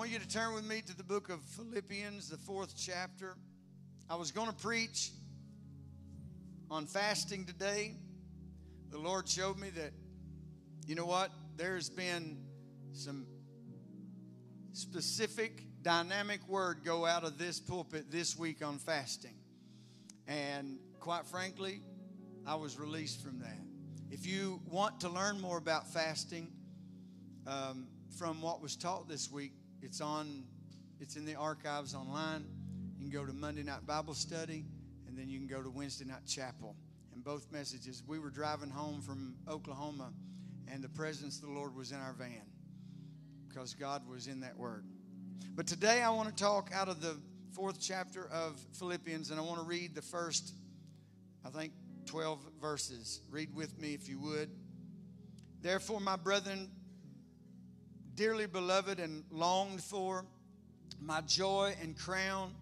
want you to turn with me to the book of Philippians, the fourth chapter. I was going to preach on fasting today. The Lord showed me that, you know what? There's been some specific, dynamic word go out of this pulpit this week on fasting. And quite frankly, I was released from that. If you want to learn more about fasting um, from what was taught this week, it's on. It's in the archives online. You can go to Monday night Bible study, and then you can go to Wednesday night chapel. And both messages. We were driving home from Oklahoma, and the presence of the Lord was in our van because God was in that word. But today I want to talk out of the fourth chapter of Philippians, and I want to read the first, I think, 12 verses. Read with me if you would. Therefore, my brethren, dearly beloved and longed for, my joy and crown.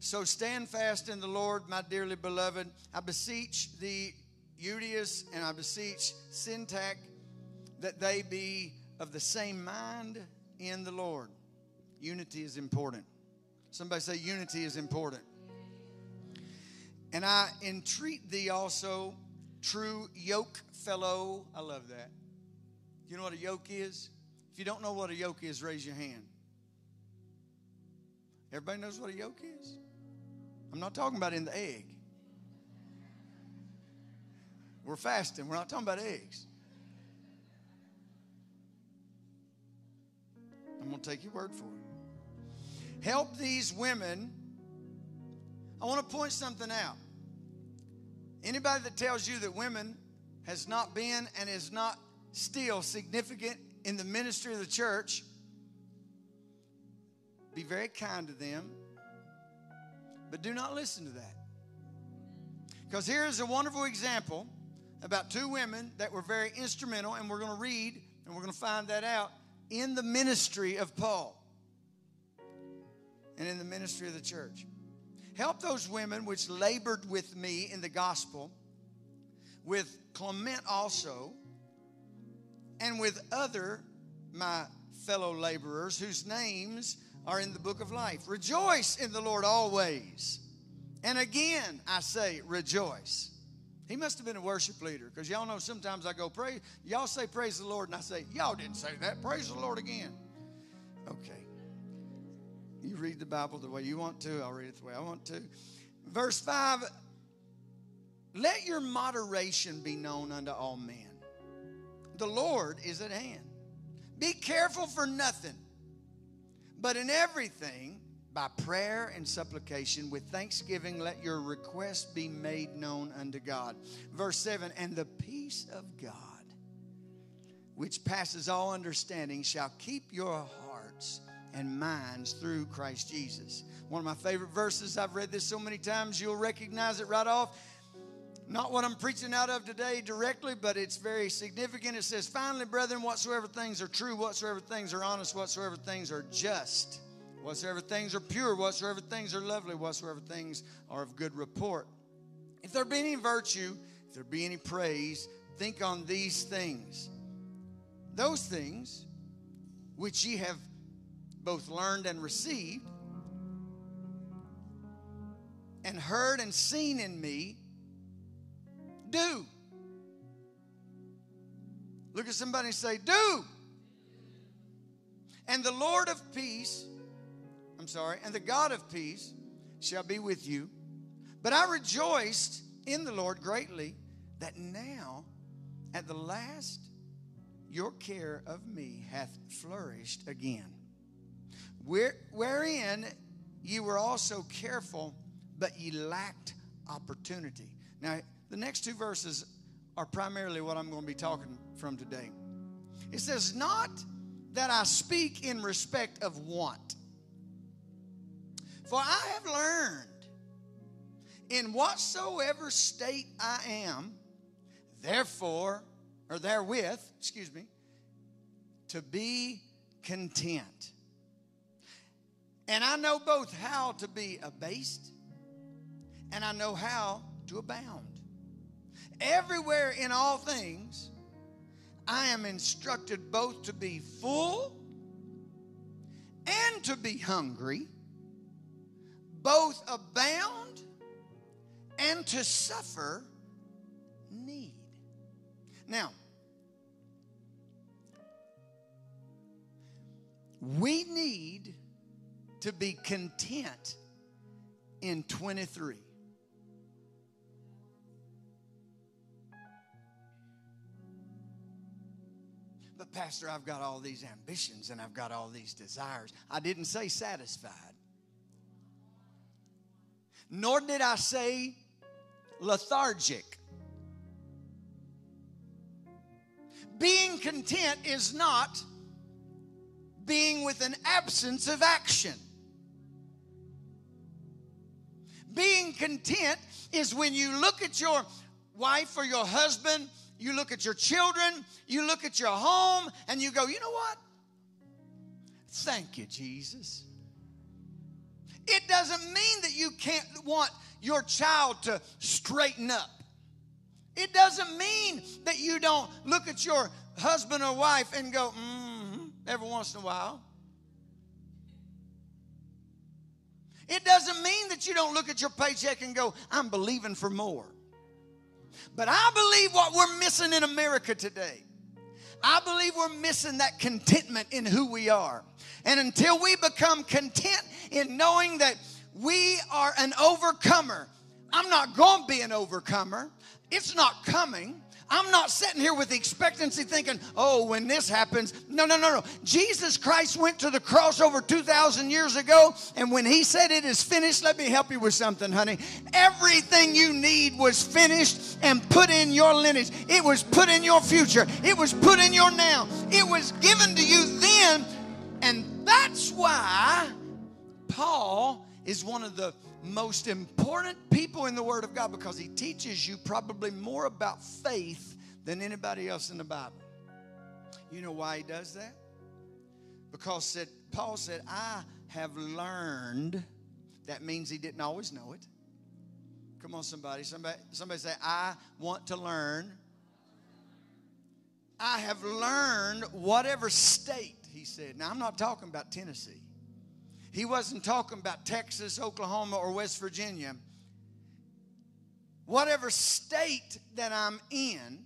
So stand fast in the Lord, my dearly beloved. I beseech thee, Euodias, and I beseech Syntyche, that they be of the same mind in the Lord. Unity is important. Somebody say, Unity is important. And I entreat thee also, true yoke fellow. I love that. You know what a yoke is? If you don't know what a yoke is, raise your hand. Everybody knows what a yoke is? I'm not talking about in the egg. We're fasting. We're not talking about eggs. I'm going to take your word for it. Help these women. I want to point something out. Anybody that tells you that women has not been and is not still significant in the ministry of the church, be very kind to them, but do not listen to that. Because here is a wonderful example about two women that were very instrumental, and we're going to read and we're going to find that out in the ministry of Paul and in the ministry of the church. Help those women which labored with me in the gospel, with Clement also, and with other my fellow laborers whose names are in the book of life. Rejoice in the Lord always. And again, I say, rejoice. He must have been a worship leader because y'all know sometimes I go, pray. Y'all say, praise the Lord. And I say, y'all didn't say that. Praise the Lord again. Okay. You read the Bible the way you want to. I'll read it the way I want to. Verse 5 Let your moderation be known unto all men. The Lord is at hand. Be careful for nothing, but in everything, by prayer and supplication with thanksgiving let your requests be made known unto God. Verse 7 And the peace of God, which passes all understanding, shall keep your hearts and minds through Christ Jesus. One of my favorite verses, I've read this so many times, you'll recognize it right off. Not what I'm preaching out of today directly, but it's very significant. It says, Finally, brethren, whatsoever things are true, whatsoever things are honest, whatsoever things are just whatsoever things are pure, whatsoever things are lovely, whatsoever things are of good report. If there be any virtue, if there be any praise, think on these things. Those things which ye have both learned and received, and heard and seen in me, do. Look at somebody and say, Do. And the Lord of peace I'm sorry, and the God of peace shall be with you. But I rejoiced in the Lord greatly that now, at the last, your care of me hath flourished again. Where, wherein ye were also careful, but ye lacked opportunity. Now, the next two verses are primarily what I'm going to be talking from today. It says, Not that I speak in respect of want for I have learned in whatsoever state I am, therefore, or therewith, excuse me, to be content. And I know both how to be abased and I know how to abound. Everywhere in all things, I am instructed both to be full and to be hungry, both abound and to suffer need. Now, we need to be content in 23. Pastor, I've got all these ambitions and I've got all these desires. I didn't say satisfied, nor did I say lethargic. Being content is not being with an absence of action. Being content is when you look at your wife or your husband you look at your children, you look at your home, and you go, you know what? Thank you, Jesus. It doesn't mean that you can't want your child to straighten up. It doesn't mean that you don't look at your husband or wife and go, mm-hmm, every once in a while. It doesn't mean that you don't look at your paycheck and go, I'm believing for more. But I believe what we're missing in America today. I believe we're missing that contentment in who we are. And until we become content in knowing that we are an overcomer, I'm not going to be an overcomer. It's not coming. I'm not sitting here with expectancy thinking, oh, when this happens. No, no, no, no. Jesus Christ went to the cross over 2,000 years ago, and when he said it is finished, let me help you with something, honey. Everything you need was finished and put in your lineage. It was put in your future. It was put in your now. It was given to you then, and that's why Paul is one of the most important people in the Word of God because he teaches you probably more about faith than anybody else in the Bible. You know why he does that? Because said, Paul said, I have learned. That means he didn't always know it. Come on, somebody. Somebody, somebody say, I want to learn. I have learned whatever state, he said. Now, I'm not talking about Tennessee. He wasn't talking about Texas, Oklahoma, or West Virginia. Whatever state that I'm in,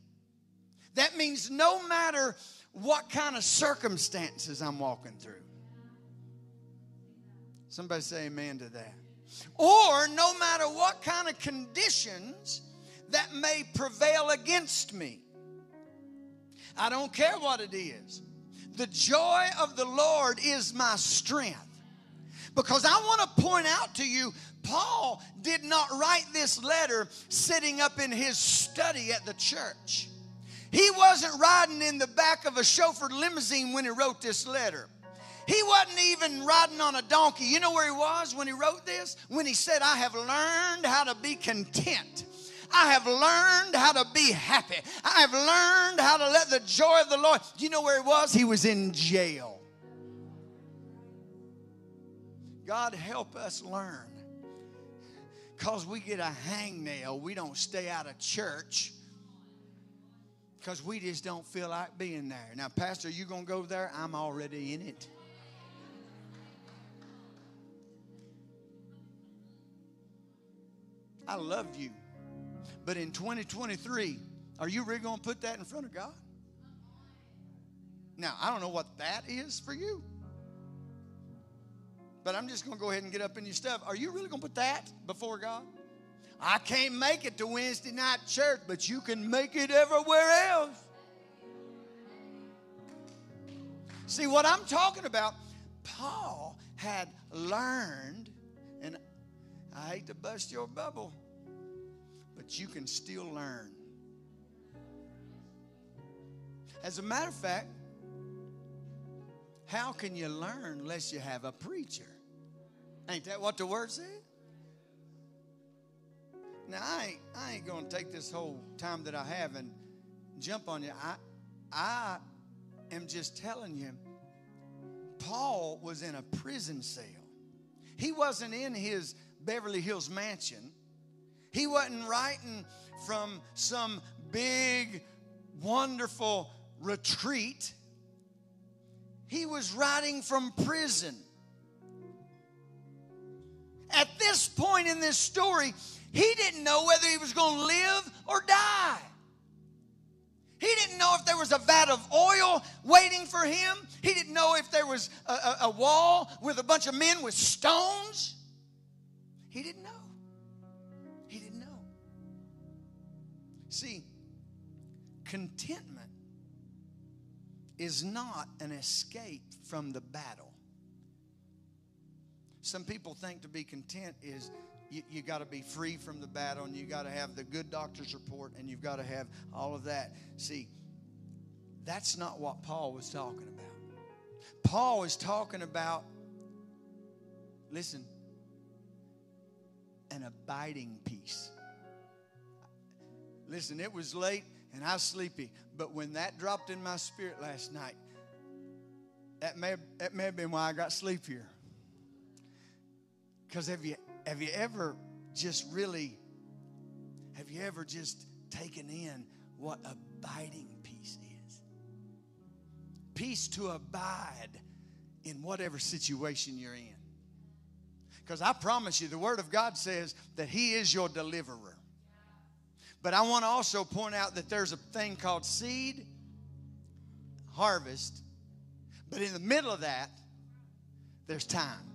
that means no matter what kind of circumstances I'm walking through. Somebody say amen to that. Or no matter what kind of conditions that may prevail against me. I don't care what it is. The joy of the Lord is my strength. Because I want to point out to you, Paul did not write this letter sitting up in his study at the church. He wasn't riding in the back of a chauffeured limousine when he wrote this letter. He wasn't even riding on a donkey. You know where he was when he wrote this? When he said, I have learned how to be content. I have learned how to be happy. I have learned how to let the joy of the Lord. Do You know where he was? He was in jail. God help us learn. Because we get a hangnail, we don't stay out of church because we just don't feel like being there. Now, Pastor, you going to go there? I'm already in it. I love you. But in 2023, are you really going to put that in front of God? Now, I don't know what that is for you. But I'm just going to go ahead and get up in your stuff. Are you really going to put that before God? I can't make it to Wednesday night church, but you can make it everywhere else. See, what I'm talking about, Paul had learned, and I hate to bust your bubble, but you can still learn. As a matter of fact, how can you learn unless you have a preacher? Ain't that what the word said? Now I ain't, I ain't gonna take this whole time that I have and jump on you. I I am just telling you, Paul was in a prison cell. He wasn't in his Beverly Hills mansion. He wasn't writing from some big, wonderful retreat. He was writing from prison. at this point in this story, he didn't know whether he was going to live or die. He didn't know if there was a vat of oil waiting for him. He didn't know if there was a, a, a wall with a bunch of men with stones. He didn't know. He didn't know. See, contentment is not an escape from the battle. Some people think to be content is you, you got to be free from the battle and you got to have the good doctor's report and you've got to have all of that. See, that's not what Paul was talking about. Paul is talking about, listen, an abiding peace. Listen, it was late and I was sleepy, but when that dropped in my spirit last night, that may, that may have been why I got sleepier. Because have you have you ever just really, have you ever just taken in what abiding peace is? Peace to abide in whatever situation you're in. Because I promise you, the Word of God says that He is your deliverer. But I want to also point out that there's a thing called seed, harvest, but in the middle of that, there's time.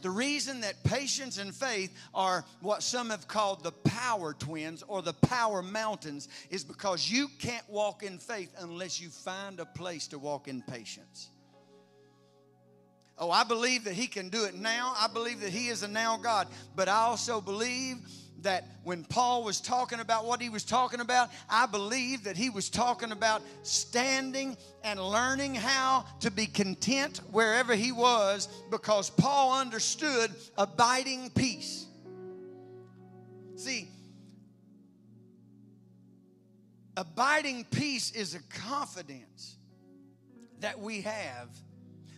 The reason that patience and faith are what some have called the power twins or the power mountains is because you can't walk in faith unless you find a place to walk in patience. Oh, I believe that He can do it now. I believe that He is a now God. But I also believe that when Paul was talking about what he was talking about, I believe that he was talking about standing and learning how to be content wherever he was because Paul understood abiding peace. See, abiding peace is a confidence that we have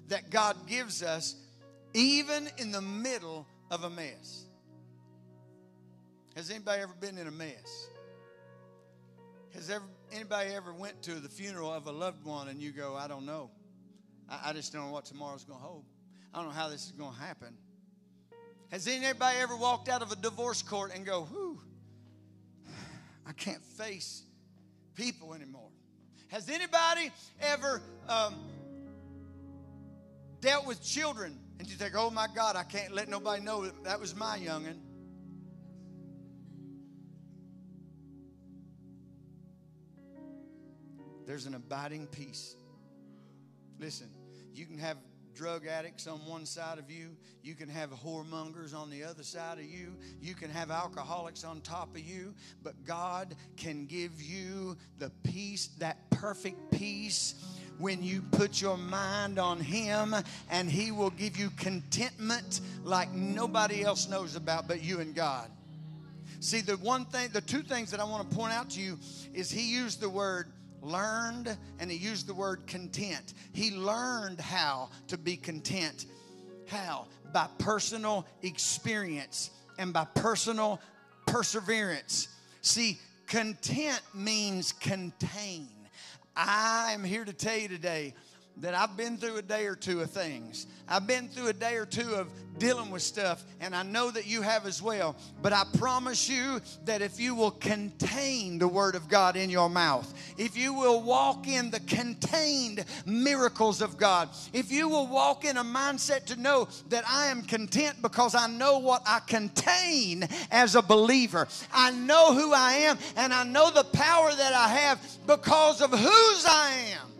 that God gives us even in the middle of a mess. Has anybody ever been in a mess? Has ever, anybody ever went to the funeral of a loved one and you go, I don't know. I, I just don't know what tomorrow's going to hold. I don't know how this is going to happen. Has anybody ever walked out of a divorce court and go, whew, I can't face people anymore? Has anybody ever um, dealt with children and you think, oh my God, I can't let nobody know that, that was my youngin'? There's an abiding peace. Listen, you can have drug addicts on one side of you. You can have whoremongers on the other side of you. You can have alcoholics on top of you. But God can give you the peace, that perfect peace, when you put your mind on Him, and He will give you contentment like nobody else knows about but you and God. See, the one thing, the two things that I want to point out to you is He used the word learned, and he used the word content. He learned how to be content. How? By personal experience and by personal perseverance. See, content means contain. I am here to tell you today that I've been through a day or two of things. I've been through a day or two of dealing with stuff, and I know that you have as well. But I promise you that if you will contain the Word of God in your mouth, if you will walk in the contained miracles of God, if you will walk in a mindset to know that I am content because I know what I contain as a believer, I know who I am, and I know the power that I have because of whose I am.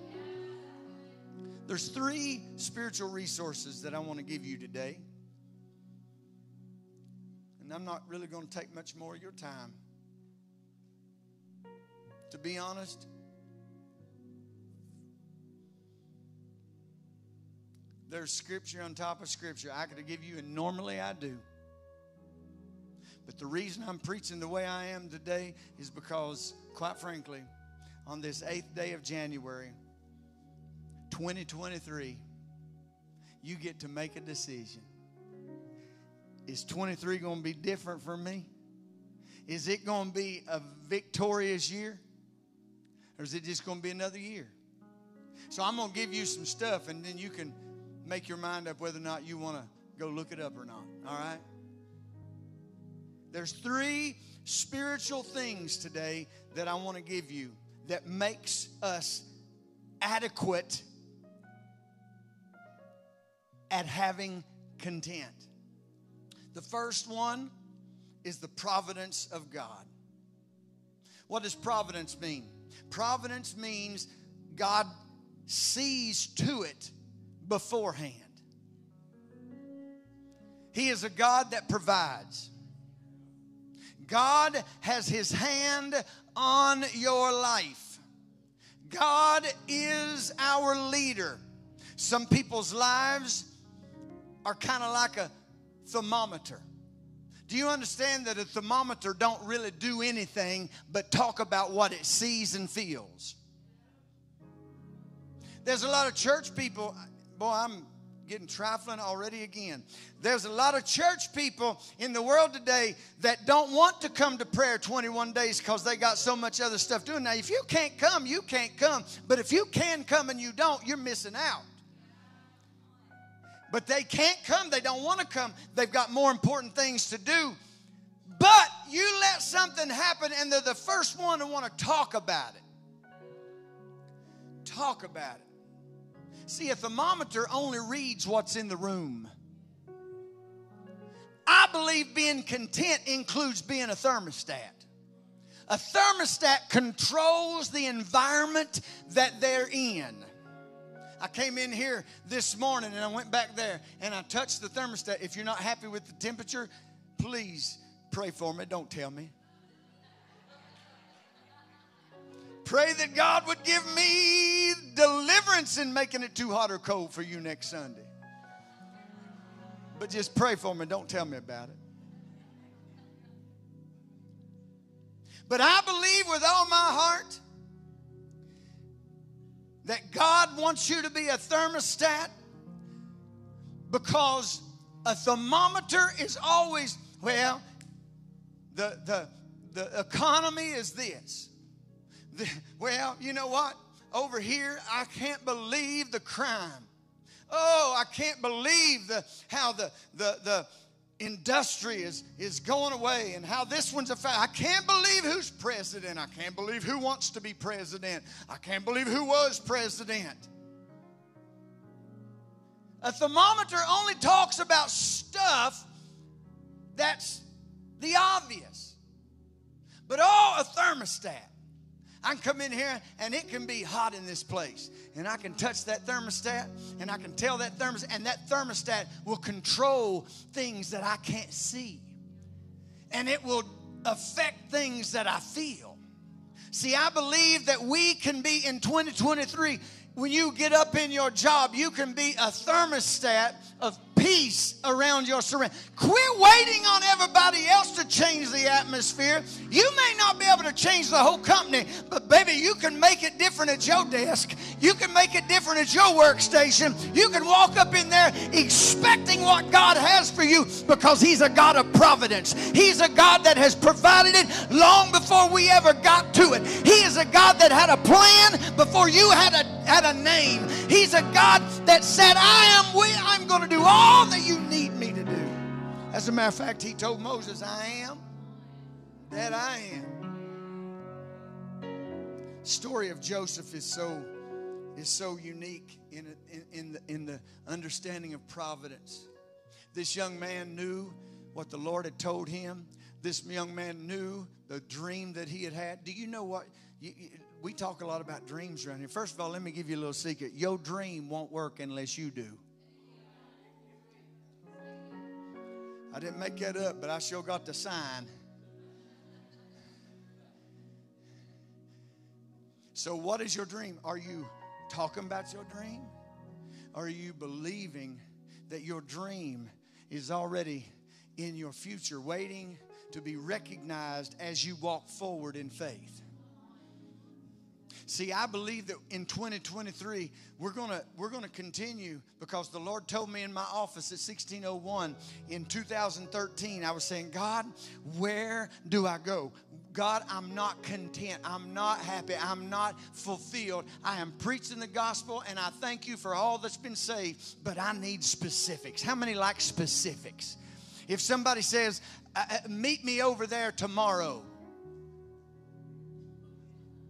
There's three spiritual resources that I want to give you today. And I'm not really going to take much more of your time. To be honest, there's scripture on top of scripture I could give you, and normally I do. But the reason I'm preaching the way I am today is because, quite frankly, on this eighth day of January, 2023, you get to make a decision. Is 23 going to be different for me? Is it going to be a victorious year? Or is it just going to be another year? So I'm going to give you some stuff and then you can make your mind up whether or not you want to go look it up or not. All right? There's three spiritual things today that I want to give you that makes us adequate at having content. The first one is the providence of God. What does providence mean? Providence means God sees to it beforehand. He is a God that provides. God has His hand on your life. God is our leader. Some people's lives are kind of like a thermometer. Do you understand that a thermometer don't really do anything but talk about what it sees and feels? There's a lot of church people, boy, I'm getting trifling already again. There's a lot of church people in the world today that don't want to come to prayer 21 days because they got so much other stuff doing. Now, if you can't come, you can't come. But if you can come and you don't, you're missing out. But they can't come, they don't want to come. They've got more important things to do. But you let something happen and they're the first one to want to talk about it. Talk about it. See, a thermometer only reads what's in the room. I believe being content includes being a thermostat. A thermostat controls the environment that they're in. I came in here this morning and I went back there and I touched the thermostat. If you're not happy with the temperature, please pray for me. Don't tell me. Pray that God would give me deliverance in making it too hot or cold for you next Sunday. But just pray for me. Don't tell me about it. But I believe with all my heart that God wants you to be a thermostat because a thermometer is always, well, the, the, the economy is this well, you know what? Over here, I can't believe the crime. Oh, I can't believe the how the the the industry is is going away and how this one's a fact. I can't believe who's president. I can't believe who wants to be president. I can't believe who was president. A thermometer only talks about stuff that's the obvious. But oh, a thermostat I can come in here and it can be hot in this place. And I can touch that thermostat and I can tell that thermostat, and that thermostat will control things that I can't see. And it will affect things that I feel. See, I believe that we can be in 2023 when you get up in your job, you can be a thermostat of peace around your surround. Quit waiting on everybody else to change the atmosphere. You may not be able to change the whole company, but baby, you can make it different at your desk. You can make it different at your workstation. You can walk up in there expecting what God has for you because He's a God of providence. He's a God that has provided it long before we ever got to it. He is a God that had a plan before you had a had a name. He's a God that said, I am we I'm going to do all all that you need me to do. As a matter of fact, he told Moses, I am that I am. Story of Joseph is so is so unique in, in, in, the, in the understanding of providence. This young man knew what the Lord had told him. This young man knew the dream that he had had. Do you know what? You, you, we talk a lot about dreams around here. First of all, let me give you a little secret. Your dream won't work unless you do. I didn't make that up, but I sure got the sign. So, what is your dream? Are you talking about your dream? Are you believing that your dream is already in your future, waiting to be recognized as you walk forward in faith? See, I believe that in 2023 we're gonna we're gonna continue because the Lord told me in my office at 1601 in 2013. I was saying, God, where do I go? God, I'm not content. I'm not happy. I'm not fulfilled. I am preaching the gospel and I thank you for all that's been saved, but I need specifics. How many like specifics? If somebody says, uh, uh, Meet me over there tomorrow,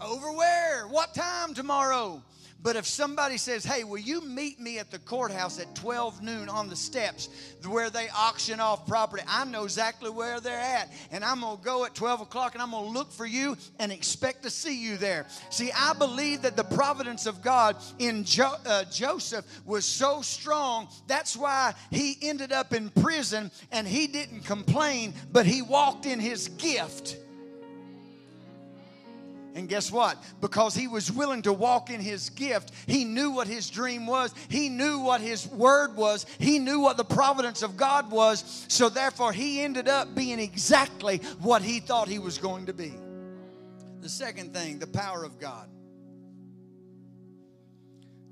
over where? What time tomorrow? But if somebody says, hey, will you meet me at the courthouse at 12 noon on the steps where they auction off property? I know exactly where they're at. And I'm going to go at 12 o'clock and I'm going to look for you and expect to see you there. See, I believe that the providence of God in jo- uh, Joseph was so strong. That's why he ended up in prison and he didn't complain, but he walked in his gift. And guess what? Because he was willing to walk in his gift, he knew what his dream was. He knew what his word was. He knew what the providence of God was. So therefore, he ended up being exactly what he thought he was going to be. The second thing, the power of God.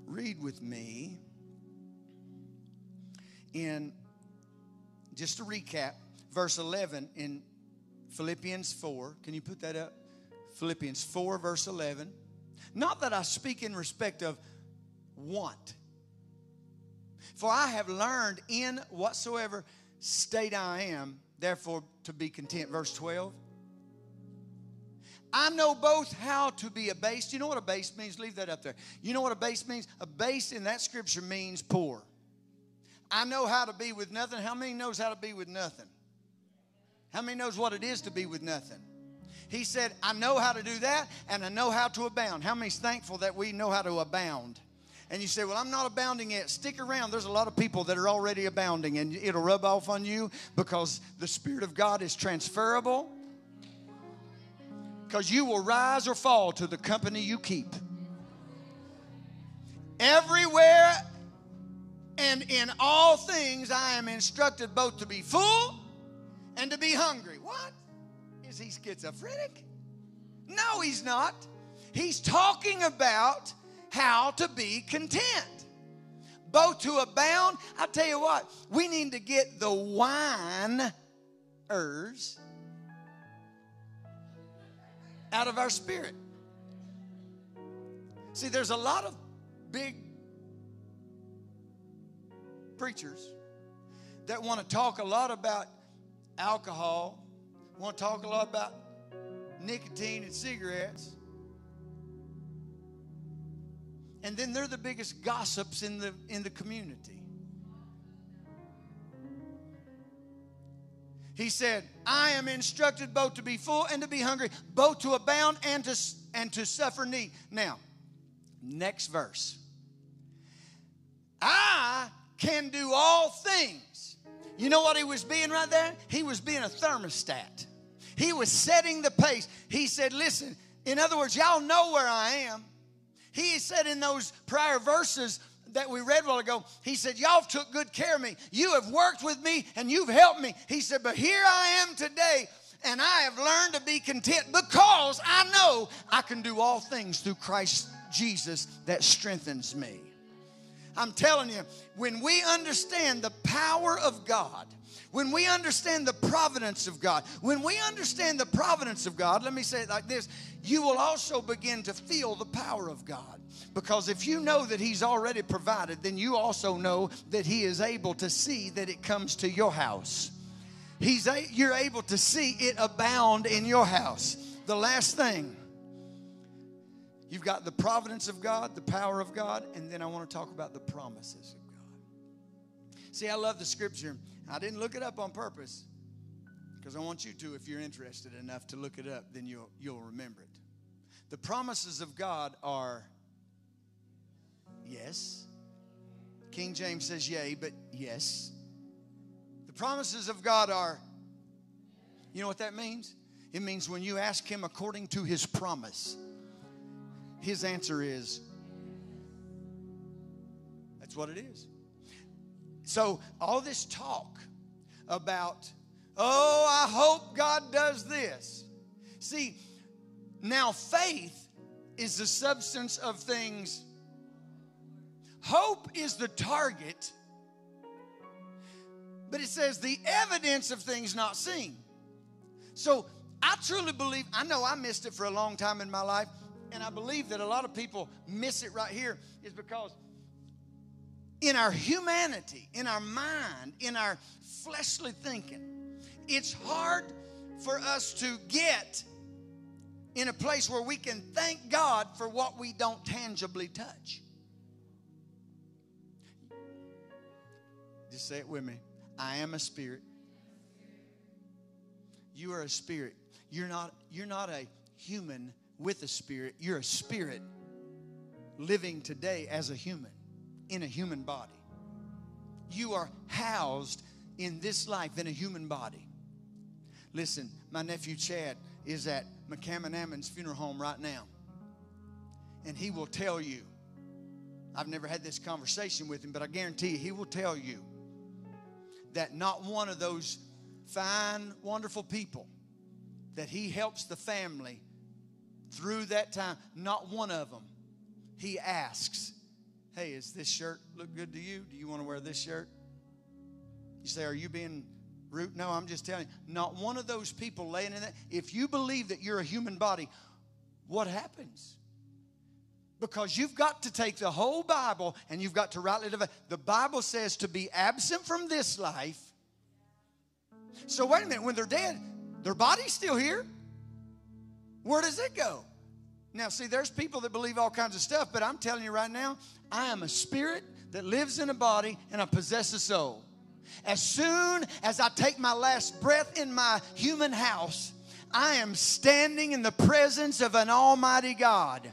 Read with me in, just to recap, verse 11 in Philippians 4. Can you put that up? Philippians 4, verse 11. Not that I speak in respect of want, for I have learned in whatsoever state I am, therefore to be content. Verse 12. I know both how to be abased. You know what abased means? Leave that up there. You know what abased means? Abased in that scripture means poor. I know how to be with nothing. How many knows how to be with nothing? How many knows what it is to be with nothing? He said, I know how to do that and I know how to abound. How many's thankful that we know how to abound? And you say, Well, I'm not abounding yet. Stick around. There's a lot of people that are already abounding, and it'll rub off on you because the Spirit of God is transferable. Because you will rise or fall to the company you keep. Everywhere and in all things, I am instructed both to be full and to be hungry. What? Is he schizophrenic? No, he's not. He's talking about how to be content. Both to abound. I tell you what, we need to get the whiners out of our spirit. See, there's a lot of big preachers that want to talk a lot about alcohol want to talk a lot about nicotine and cigarettes. And then they're the biggest gossips in the in the community. He said, I am instructed both to be full and to be hungry, both to abound and to, and to suffer need. Now, next verse. I can do all things. You know what he was being right there? He was being a thermostat. He was setting the pace. He said, Listen, in other words, y'all know where I am. He said in those prior verses that we read a while ago, he said, Y'all took good care of me. You have worked with me and you've helped me. He said, But here I am today and I have learned to be content because I know I can do all things through Christ Jesus that strengthens me. I'm telling you, when we understand the power of God, when we understand the providence of God, when we understand the providence of God, let me say it like this you will also begin to feel the power of God. Because if you know that He's already provided, then you also know that He is able to see that it comes to your house. He's a, you're able to see it abound in your house. The last thing, you've got the providence of God, the power of God, and then I want to talk about the promises of God. See, I love the scripture I didn't look it up on purpose because I want you to, if you're interested enough to look it up, then you'll, you'll remember it. The promises of God are yes. King James says yea, but yes. The promises of God are, you know what that means? It means when you ask Him according to His promise, His answer is, that's what it is. So, all this talk about, oh, I hope God does this. See, now faith is the substance of things. Hope is the target, but it says the evidence of things not seen. So I truly believe, I know I missed it for a long time in my life, and I believe that a lot of people miss it right here is because in our humanity, in our mind, in our fleshly thinking, it's hard for us to get in a place where we can thank God for what we don't tangibly touch. Just say it with me. I am a spirit. You are a spirit. You're not, you're not a human with a spirit. You're a spirit living today as a human in a human body. You are housed in this life in a human body. Listen, my nephew Chad is at McCammon funeral home right now. And he will tell you, I've never had this conversation with him, but I guarantee you, he will tell you that not one of those fine, wonderful people that he helps the family through that time, not one of them, he asks, Hey, is this shirt look good to you? Do you want to wear this shirt? You say, Are you being rude? No, I'm just telling you. Not one of those people laying in that. If you believe that you're a human body, what happens? Because you've got to take the whole Bible and you've got to rightly divide. The Bible says to be absent from this life. So wait a minute, when they're dead, their body's still here. Where does it go? Now, see, there's people that believe all kinds of stuff, but I'm telling you right now, I am a spirit that lives in a body and I possess a soul. As soon as I take my last breath in my human house, I am standing in the presence of an Almighty God.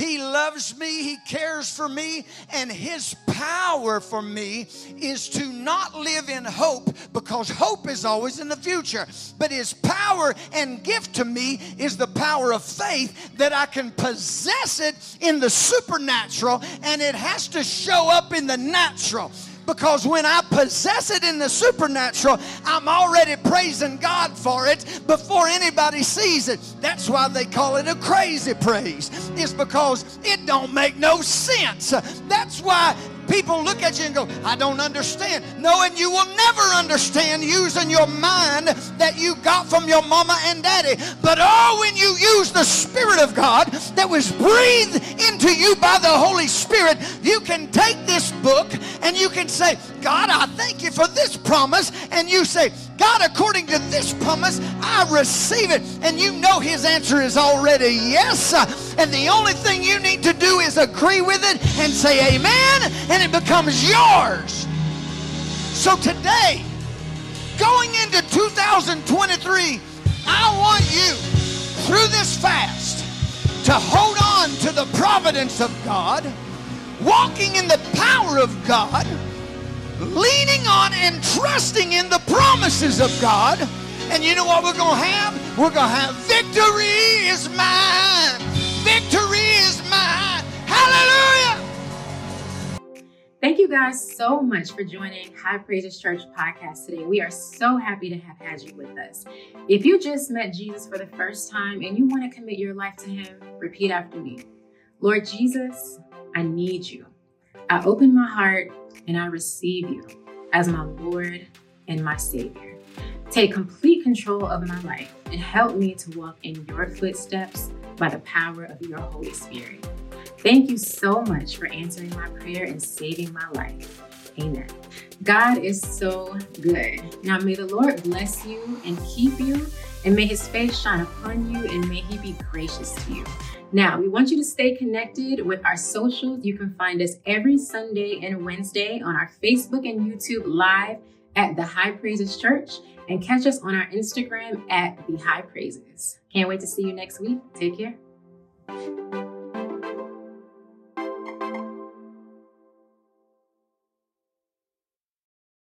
He loves me, He cares for me, and His power for me is to not live in hope because hope is always in the future. But His power and gift to me is the power of faith that I can possess it in the supernatural and it has to show up in the natural because when I possess it in the supernatural, I'm already praising God for it before anybody sees it. That's why they call it a crazy praise. It's because it don't make no sense. That's why people look at you and go, I don't understand. No, and you will never understand using your mind that you got from your mama and daddy. But oh, when you use the Spirit of God that was breathed into you by the Holy Spirit, you can take this book and you can say, God, I thank you for this promise. And you say, God, according to this promise, I receive it. And you know his answer is already yes. And the only thing you need to do is agree with it and say amen. And it becomes yours. So today, going into 2023, I want you through this fast to hold on to the providence of God, walking in the power of God, leaning on and trusting in the promises of God. And you know what we're going to have? We're going to have victory is mine. Victory is mine. Hallelujah. Thank you guys so much for joining High Praises Church podcast today. We are so happy to have had you with us. If you just met Jesus for the first time and you want to commit your life to Him, repeat after me Lord Jesus, I need you. I open my heart and I receive you as my Lord and my Savior. Take complete control of my life and help me to walk in your footsteps by the power of your Holy Spirit. Thank you so much for answering my prayer and saving my life. Amen. God is so good. Now, may the Lord bless you and keep you, and may his face shine upon you, and may he be gracious to you. Now, we want you to stay connected with our socials. You can find us every Sunday and Wednesday on our Facebook and YouTube live at the High Praises Church, and catch us on our Instagram at the High Praises. Can't wait to see you next week. Take care.